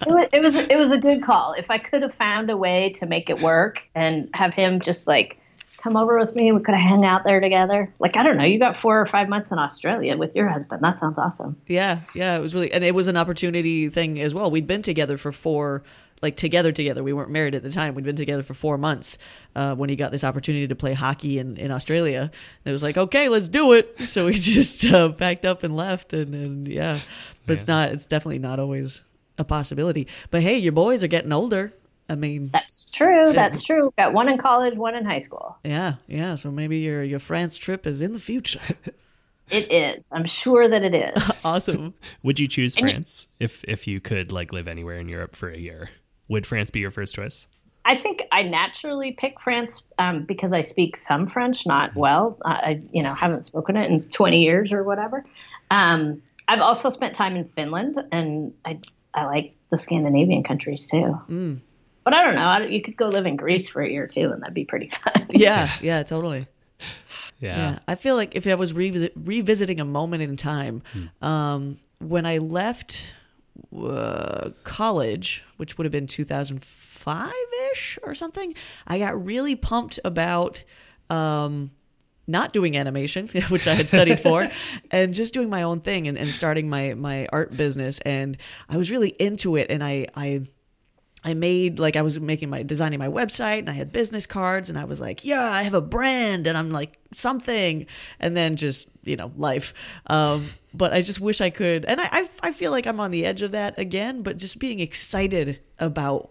It was, it was it was a good call. If I could have found a way to make it work and have him just like come over with me and we could have hung out there together. Like I don't know, you got four or five months in Australia with your husband. That sounds awesome. Yeah, yeah, it was really, and it was an opportunity thing as well. We'd been together for four, like together, together. We weren't married at the time. We'd been together for four months uh, when he got this opportunity to play hockey in, in Australia. And it was like, okay, let's do it. So we just uh, packed up and left, and, and yeah, but it's not, it's definitely not always a possibility. But hey, your boys are getting older. I mean, That's true. That's true. Got one in college, one in high school. yeah, yeah. So maybe your your France trip is in the future. It is. I'm sure that it is. awesome. Would you choose And you- France if if you could like live anywhere in Europe for a year? Would France be your first choice? I think I naturally pick France um, because I speak some French, not well. I, I, you know, haven't spoken it in 20 years or whatever. Um, I've also spent time in Finland, and I I like the Scandinavian countries too. But I don't know. I, you could go live in Greece for a year too, and that'd be pretty fun. Yeah, yeah, totally. Yeah. Yeah, I feel like if I was revisit, revisiting a moment in time, um, when I left uh, college, which would have been 2005 ish or something, I got really pumped about um, not doing animation, which I had studied for, and just doing my own thing and, and starting my, my art business. And I was really into it, and I, I I made like I was making my designing my website and I had business cards and I was like, yeah, I have a brand and I'm like something and then just, you know, life. Um, but I just wish I could and I, I I feel like I'm on the edge of that again, but just being excited about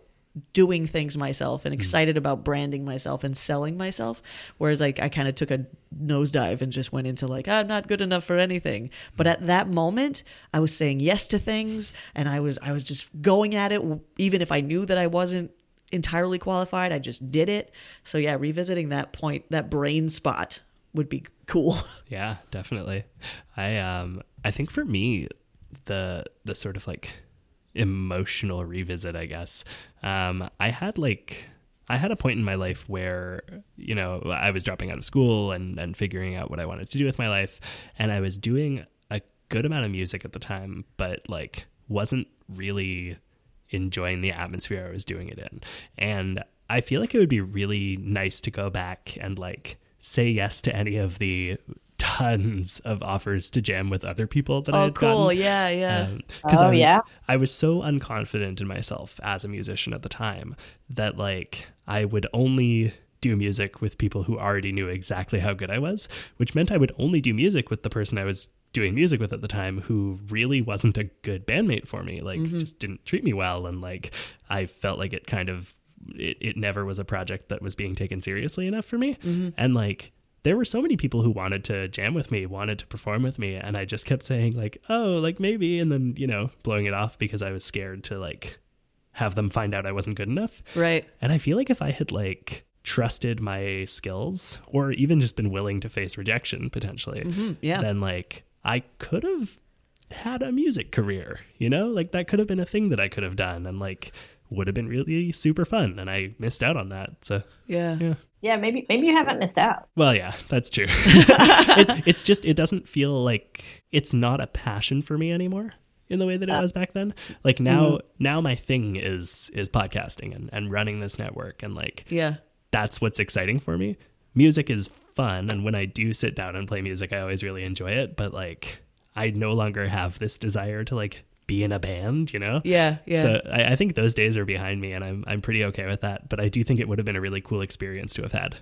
doing things myself and excited about branding myself and selling myself. Whereas like I kind of took a nosedive and just went into like, I'm not good enough for anything. But at that moment, I was saying yes to things and I was I was just going at it even if I knew that I wasn't entirely qualified, I just did it. So yeah, revisiting that point, that brain spot would be cool. Yeah, definitely. I um I think for me the the sort of like emotional revisit, I guess. Um I had like I had a point in my life where, you know, I was dropping out of school and, and figuring out what I wanted to do with my life. And I was doing a good amount of music at the time, but like wasn't really enjoying the atmosphere I was doing it in. And I feel like it would be really nice to go back and like say yes to any of the tons of offers to jam with other people that I Oh, had cool. gotten. Yeah, yeah. because Oh, I was yeah? I was so unconfident in myself as a musician at the time that like I would only do music with people who already knew exactly how good I was, which meant I would only do music with the person I was doing music with at the time who really wasn't a good bandmate for me like mm-hmm. just didn't treat me well and like I felt like it kind of it, it never was a project that was being taken seriously enough for me mm-hmm. and like there were so many people who wanted to jam with me, wanted to perform with me, and I just kept saying like, "Oh, like maybe," and then you know, blowing it off because I was scared to like have them find out I wasn't good enough. Right. And I feel like if I had like trusted my skills or even just been willing to face rejection potentially, mm-hmm. yeah. then like I could have had a music career, you know? Like that could have been a thing that I could have done and like would have been really super fun and I missed out on that. So Yeah. yeah. Yeah, maybe maybe you haven't missed out. Well, yeah, that's true. it, it's just it doesn't feel like it's not a passion for me anymore in the way that it uh. was back then. Like now, mm-hmm. now my thing is is podcasting and, and running this network, and like Yeah. that's what's exciting for me. Music is fun, and when I do sit down and play music, I always really enjoy it. But like, I no longer have this desire to like be in a band, you know? Yeah. Yeah. So I, I think those days are behind me, and I'm I'm pretty okay with that. But I do think it would have been a really cool experience to have had.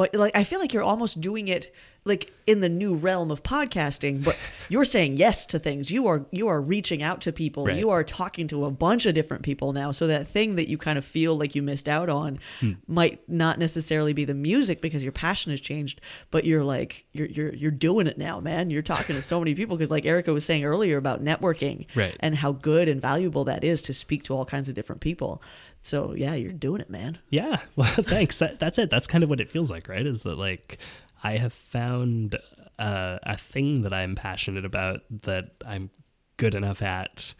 But like I feel like you're almost doing it like in the new realm of podcasting, but you're saying yes to things. You are you are reaching out to people. Right. You are talking to a bunch of different people now. So that thing that you kind of feel like you missed out on Hmm. might not necessarily be the music because your passion has changed, but you're like you're you're you're doing it now, man. You're talking to so many people because like Erica was saying earlier about networking Right. and how good and valuable that is to speak to all kinds of different people. So yeah, you're doing it, man. Yeah. Well, thanks. That, that's it. That's kind of what it feels like, right? Is that like I have found uh, a thing that I'm passionate about that I'm good enough at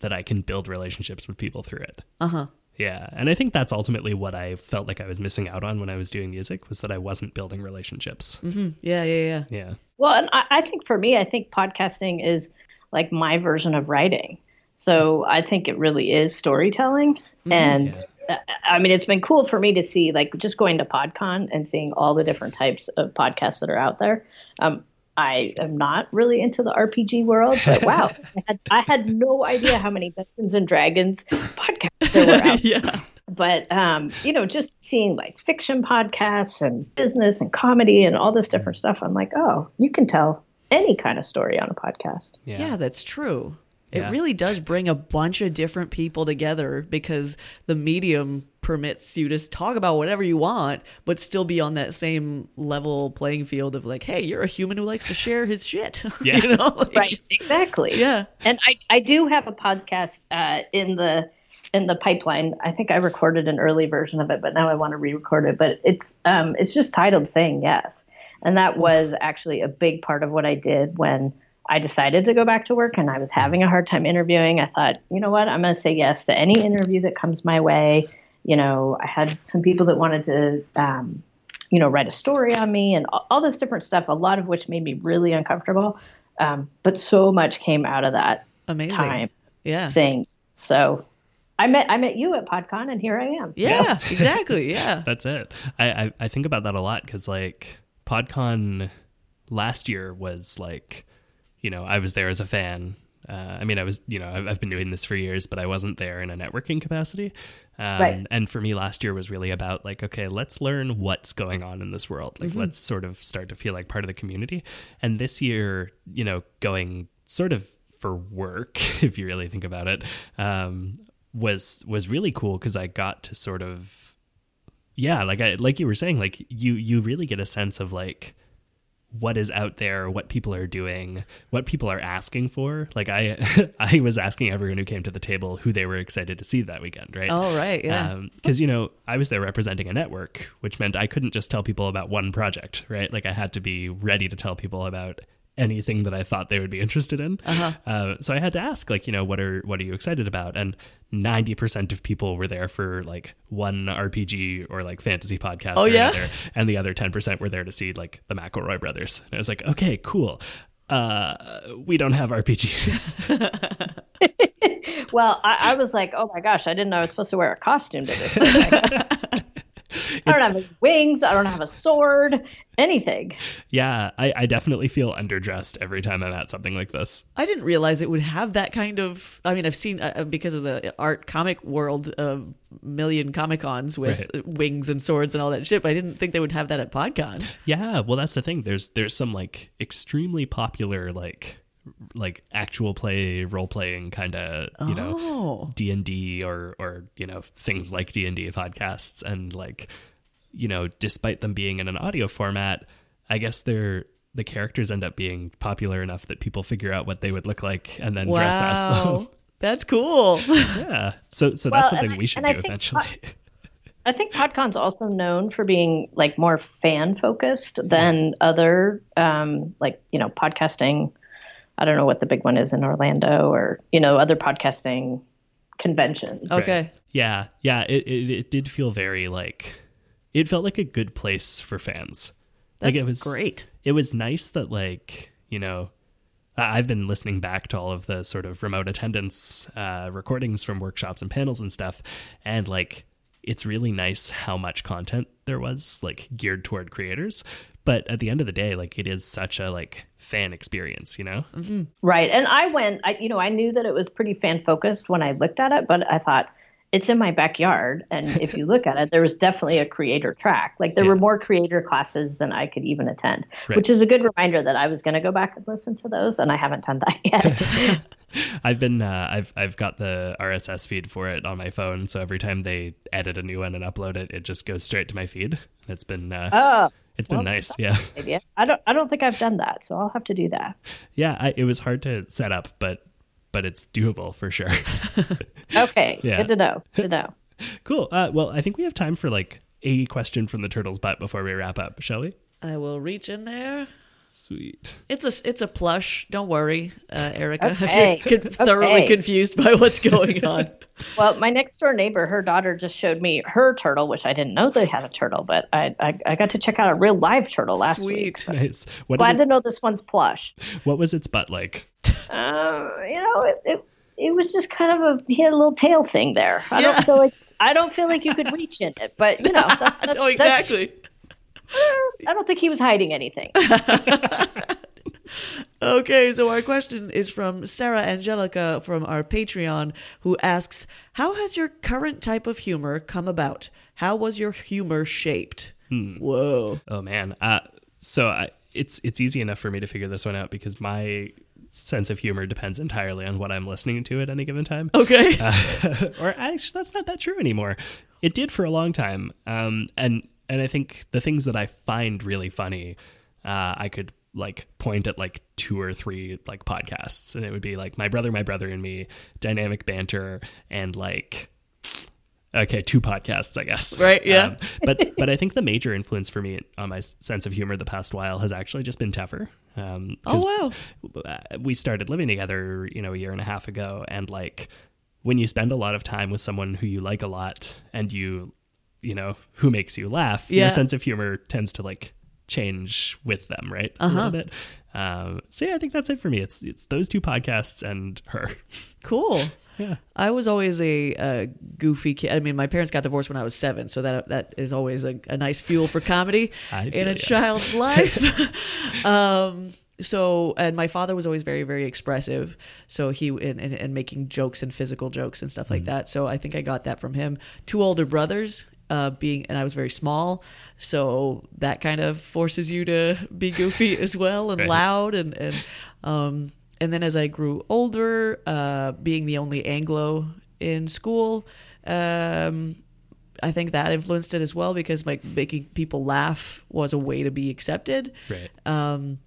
that I can build relationships with people through it. Uh huh. Yeah. And I think that's ultimately what I felt like I was missing out on when I was doing music was that I wasn't building relationships. Yeah, yeah, yeah. Yeah. Well, and I, I think for me, I think podcasting is like my version of writing. So I think it really is storytelling. And uh, I mean, it's been cool for me to see, like, just going to PodCon and seeing all the different types of podcasts that are out there. Um, I am not really into the RPG world, but wow, I had, I had no idea how many Dungeons and Dragons podcasts there were out yeah. but um, you know, just seeing like fiction podcasts and business and comedy and all this different stuff, I'm like, oh, you can tell any kind of story on a podcast. Yeah, that's true. It Yeah. really does bring a bunch of different people together because the medium permits you to talk about whatever you want, but still be on that same level playing field of like, hey, you're a human who likes to share his shit. Yeah. you know? Like, Right, exactly. Yeah. and I I do have a podcast uh, in the in the pipeline. I think I recorded an early version of it, but now I want to re-record it. But it's um it's just titled "Saying Yes," and that was actually a big part of what I did when. I decided to go back to work and I was having a hard time interviewing. I thought, you know what, I'm going to say yes to any interview that comes my way. You know, I had some people that wanted to, um, you know, write a story on me and all, all this different stuff, a lot of which made me really uncomfortable. Um, but so much came out of that Amazing. time Yeah. saying so. I met I met you at PodCon and here I am. Yeah, exactly. Yeah. That's it. I, I, I think about that a lot because like PodCon last year was like, you know, I was there as a fan. Uh, I mean, I was, you know, I've, I've been doing this for years, but I wasn't there in a networking capacity. Um, Right. And for me, last year was really about like, okay, let's learn what's going on in this world. Like, let's sort of start to feel like part of the community. And this year, you know, going sort of for work, if you really think about it, um, was was really cool because I got to sort of yeah like i like you were saying like you you really get a sense of like what is out there what people are doing what people are asking for like i i was asking everyone who came to the table who they were excited to see that weekend right Oh, right. Yeah. Um, because you know i was there representing a network which meant i couldn't just tell people about one project right like i had to be ready to tell people about anything that i thought they would be interested in. Uh so i had to ask like you know what are what are you excited about? And 90% of people were there for like one rpg or like fantasy podcast Oh, or yeah? another, and the other 10% were there to see like the mcelroy brothers. And i was like okay cool. Uh we don't have rpgs Well, I, I was like, oh my gosh, I didn't know I was supposed to wear a costume to this. I don't have any wings. I don't have a sword. anything. Yeah, I, I definitely feel underdressed every time I'm at something like this. I didn't realize it would have that kind of. I mean, I've seen uh, because of the art comic world, a uh, million comic cons with Right. wings and swords and all that shit. But I didn't think they would have that at PodCon. Yeah, well, that's the thing. There's there's some like extremely popular like like actual play role playing kind of you know Oh, D and D or or you know things like D and D podcasts and like you know despite them being in an audio format, I guess they're the characters end up being popular enough that people figure out what they would look like and then dress as them. that's cool. Yeah, so so Well, that's something I- we should and I do think eventually. I think PodCon's also known for being like more fan focused than other um, like you know podcasting. I don't know what the big one is in Orlando or you know other podcasting conventions. okay, Yeah, yeah, it, it it did feel very like it felt like a good place for fans. that's like it was great. It was nice that like you know I- I've been listening back to all of the sort of remote attendance uh, recordings from workshops and panels and stuff, and like it's really nice how much content there was like geared toward creators. But at the end of the day, like it is such a like fan experience, you know? Mm-hmm. Right. And I went, I, you know, I knew that it was pretty fan focused when I looked at it, but I thought it's in my backyard. And if you look at it, there was definitely a creator track. Like there Yeah. were more creator classes than I could even attend, Right. which is a good reminder that I was going to go back and listen to those. And I haven't done that yet. I've been uh, I've I've got the RSS feed for it on my phone, so every time they edit a new one and upload it, it just goes straight to my feed. It's been uh, oh, it's been well, nice, yeah, maybe. I don't, I don't think I've done that. So I'll have to do that. yeah. I, it was hard to set up, but but it's doable for sure. Okay. Yeah. Good to know. Good to know. cool. Uh, well, I think we have time for like a question from the turtle's butt before we wrap up, shall we? I will reach in there. Sweet. It's a it's a plush. Don't worry, uh, Erica. Okay. If you're con- thoroughly Okay. confused by what's going on. Well, my next door neighbor, her daughter just showed me her turtle, which I didn't know they had a turtle, but I, I, I got to check out a real live turtle last week. Sweet. Nice. What Glad did to know this one's plush. what was its butt like? Um, you know, it, it it was just kind of a he had a little tail thing there. I Yeah. don't feel like I don't feel like you could reach in it, but you know, that, that- no, that's- exactly. I don't think he was hiding anything. Okay, so our question is from Sarah Angelica from our Patreon, who asks, "How has your current type of humor come about? How was your humor shaped?" Whoa. Oh man. Uh, so I, it's it's easy enough for me to figure this one out because my sense of humor depends entirely on what I'm listening to at any given time. Okay. Uh, or actually, that's not that true anymore. It did for a long time, um, and and I think the things that I find really funny, uh, I could like point at like two or three like podcasts, and it would be like my brother, my brother, and me, dynamic banter, and like. Okay, two podcasts, I guess. Right, yeah. Um, but but I think the major influence for me on my sense of humor the past while has actually just been Teffer. Um, oh wow. we started living together, you know, a year and a half ago, and like when you spend a lot of time with someone who you like a lot and you, you know, who makes you laugh, Yeah. your sense of humor tends to like change with them, right? A Uh-huh. little bit. Um, so yeah, I think that's it for me. It's it's those two podcasts and her. Cool. Yeah. I was always a, uh goofy kid. I mean, my parents got divorced when I was seven, so that that is always a, a nice fuel for comedy in a ya. child's life. um, so, and my father was always very, very expressive. So he and, and, and making jokes and physical jokes and stuff like Mm. that. So I think I got that from him. Two older brothers. Uh, being and I was very small, so that kind of forces you to be goofy as well and Right. loud and and um, and then as I grew older, uh, being the only Anglo in school, um, I think that influenced it as well because like making people laugh was a way to be accepted. Right. Um,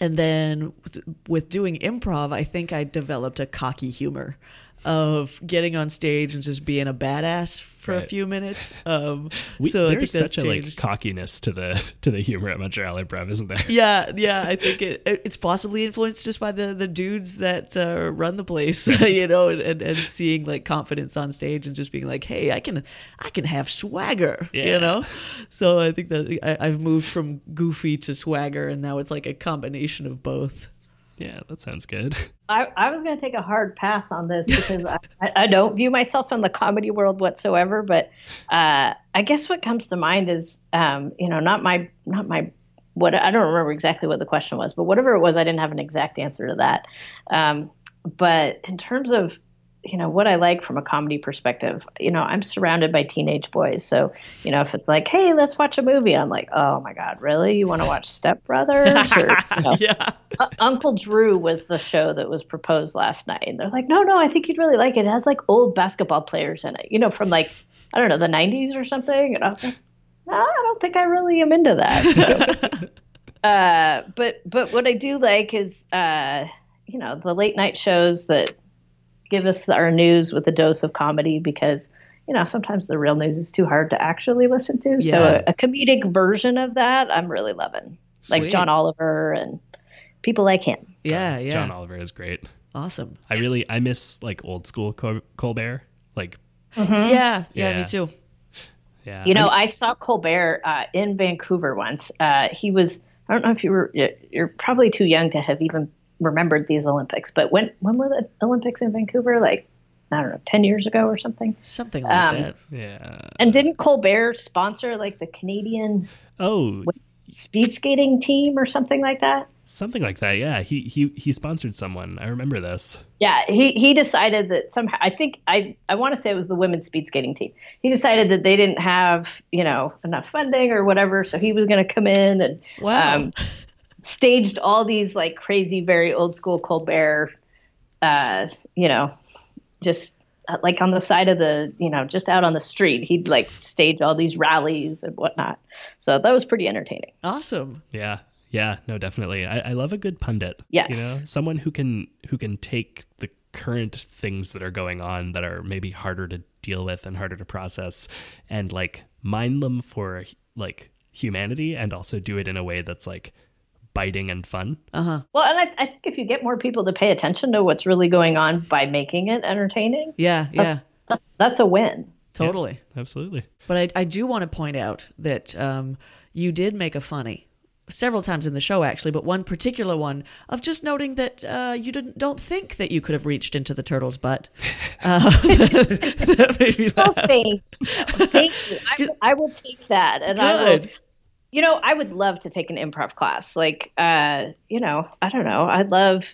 and then with, with doing improv, I think I developed a cocky humor of getting on stage and just being a badass for a few minutes. Um, We, so I there's think such a like cockiness to the to the humor at Montreal Improv, isn't there? Yeah, yeah, I think it, it's possibly influenced just by the the dudes that uh, run the place, you know, and, and, and seeing like confidence on stage and just being like, hey, I can I can have swagger, Yeah. you know. So I think that I, I've moved from goofy to swagger, and now it's like a combination of both. Yeah, that sounds good. I, I was going to take a hard pass on this because I, I, don't view myself in the comedy world whatsoever. But uh, I guess what comes to mind is, um, you know, not my not my what I don't remember exactly what the question was, but whatever it was, I didn't have an exact answer to that. Um, but in terms of you know what I like from a comedy perspective, you know, I'm surrounded by teenage boys. So, you know, if it's like, "Hey, let's watch a movie," I'm like, "Oh my god, really? You want to watch Step Brothers?" Or, you know, Yeah. U- Uncle Drew was the show that was proposed last night, and they're like, "No, no, I think you'd really like it. It has like old basketball players in it, you know, from like I don't know the '90s or something." And I was like, "No, I don't think I really am into that." uh, but but what I do like is uh, you know the late night shows that give us our news with a dose of comedy because you know sometimes the real news is too hard to actually listen to. Yeah. So a, a comedic version of that I'm really loving, like John Oliver and people like him. Yeah, yeah. John Oliver is great. Awesome. I really I miss like old school Col- Colbert. Like Yeah, yeah, Yeah. me too. yeah, You know, I I saw Colbert uh, in Vancouver once. Uh, he was. I don't know if you were. You're probably too young to have even remembered these Olympics. But when when were the Olympics in Vancouver? Like I don't know, ten years ago or something. Something like Um, that. yeah. And didn't Colbert sponsor like the Canadian Oh, speed skating team or something like that? something like that. Yeah, he he he sponsored someone. I remember this. Yeah, he he decided that somehow I think I I want to say it was the women's speed skating team. He decided that they didn't have you know enough funding or whatever, so he was going to come in and Wow. um, staged all these like crazy, very old school Colbert, uh, you know, just uh, like on the side of the you know just out on the street. He'd like stage all these rallies and whatnot. So that was pretty entertaining. awesome. Yeah. Yeah, no, definitely. I, I love a good pundit. Yeah. You know, someone who can who can take the current things that are going on that are maybe harder to deal with and harder to process and like mine them for like humanity and also do it in a way that's like biting and fun. Uh-huh. Well, and I, I think if you get more people to pay attention to what's really going on by making it entertaining, Yeah, yeah. that's that's a win. Totally. Absolutely. But I, I do want to point out that um, you did make a funny several times in the show, actually, but one particular one of just noting that uh, you didn't don't think that you could have reached into the turtle's butt. Uh, that made me Oh, laugh. thank you. Thank you. I, will- I will take that, and I will. Good. You know, I would love to take an improv class. Like, uh, you know, I don't know. I love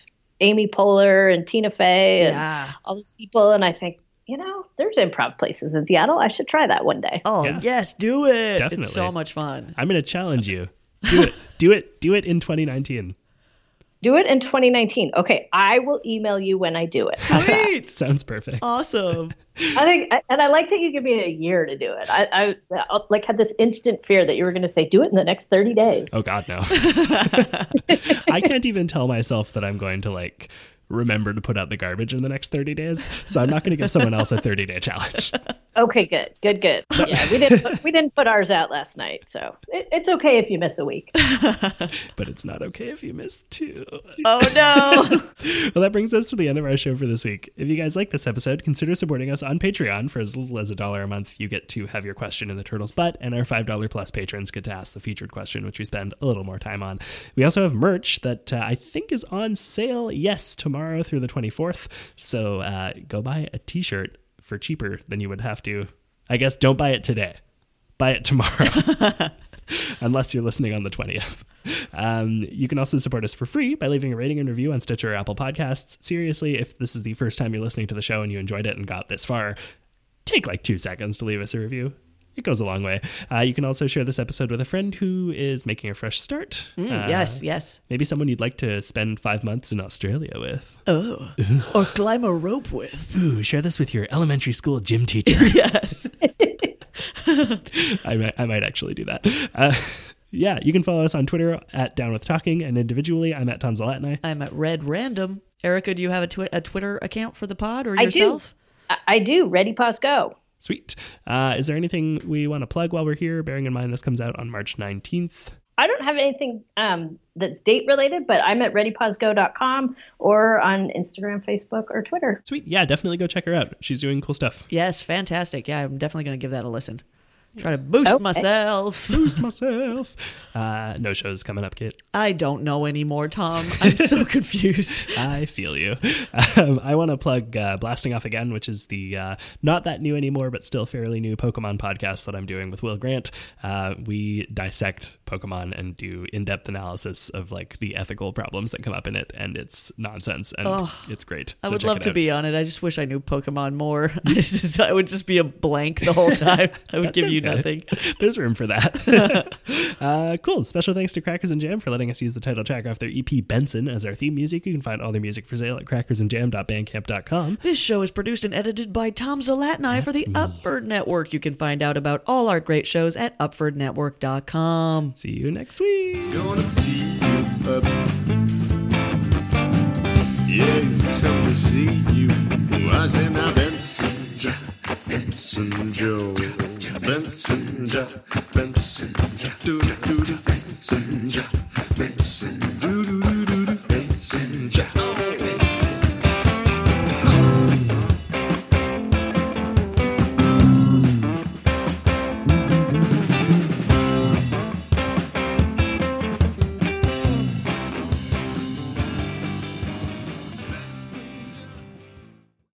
Amy Poehler and Tina Fey and Yeah. all those people, and I think, you know, there's improv places in Seattle. I should try that one day. Oh Yeah. yes, do it! Definitely. It's so much fun. I'm going to challenge you. Do it. do it. Do it in 2019. Do it in 2019. Okay, I will email you when I do it. Sweet, Sounds perfect. awesome. I think, and I like that you give me a year to do it. I, I, I like had this instant fear that you were going to say, "Do it in the next 30 days." Oh God, no. I can't even tell myself that I'm going to like remember to put out the garbage in the next 30 days. So I'm not going to give someone else a 30 day challenge. Okay, good, good, good. Yeah, we didn't put, we didn't put ours out last night, so it, it's okay if you miss a week. But it's not okay if you miss two. Oh no! Well, that brings us to the end of our show for this week. If you guys like this episode, consider supporting us on Patreon. For as little as a dollar a month, you get to have your question in the turtle's butt, and our $5 plus patrons get to ask the featured question, which we spend a little more time on. We also have merch that uh, I think is on sale, yes, tomorrow through the 24th. So uh, go buy a t shirt for cheaper than you would have to. I guess don't buy it today, buy it tomorrow. unless you're listening on the 20th. Um, you can also support us for free by leaving a rating and review on Stitcher or Apple Podcasts. Seriously, if this is the first time you're listening to the show and you enjoyed it and got this far, take like two seconds to leave us a review. It goes a long way. Uh, you can also share this episode with a friend who is making a fresh start. Mm, Uh, yes, yes. Maybe someone you'd like to spend five months in Australia with. Oh, or climb a rope with. Ooh, share this with your elementary school gym teacher. Yes. I might, I might actually do that. Uh, yeah, you can follow us on Twitter at Down with Talking, and individually, I'm at Tom Zalatni. I'm at Red Random. Erica, do you have a, twi- a Twitter account for the pod or I do. yourself? I, I do. Ready, pause, go. Sweet. Uh, is there anything we want to plug while we're here? Bearing in mind this comes out on March 19th. I don't have anything um, that's date related, but I'm at readypausego.com or on Instagram, Facebook, or Twitter. Sweet. Yeah, definitely go check her out. She's doing cool stuff. Yes, fantastic. Yeah, I'm definitely going to give that a listen. Try to boost Okay. myself. Boost myself. Uh, no shows coming up, Kate. I don't know anymore, Tom. I'm so confused. I feel you. Um, I want to plug uh, Blasting Off Again, which is the uh, not that new anymore, but still fairly new Pokemon podcast that I'm doing with Will Grant. Uh, we dissect Pokemon and do in depth analysis of like the ethical problems that come up in it, and it's nonsense and Oh, it's great. I would love to be on it. I just wish I knew Pokemon more. I, just, I would just be a blank the whole time. I would That's give you okay. Nothing. There's room for that. uh, cool. Special thanks to Crackers and Jam for letting us use the title track off their EP Benson as our theme music. You can find all their music for sale at crackersandjam.bandcamp.com. This show is produced and edited by Tom Zalatni for the Upford Network. You can find out about all our great shows at upfordnetwork.com. See you next week. Gonna see you up. Yeah, he's come to see you. I say now Benson, Ja, Benson Joe, Benson, Ja, do do do do, Ja, Benson, do do do do do, Ja.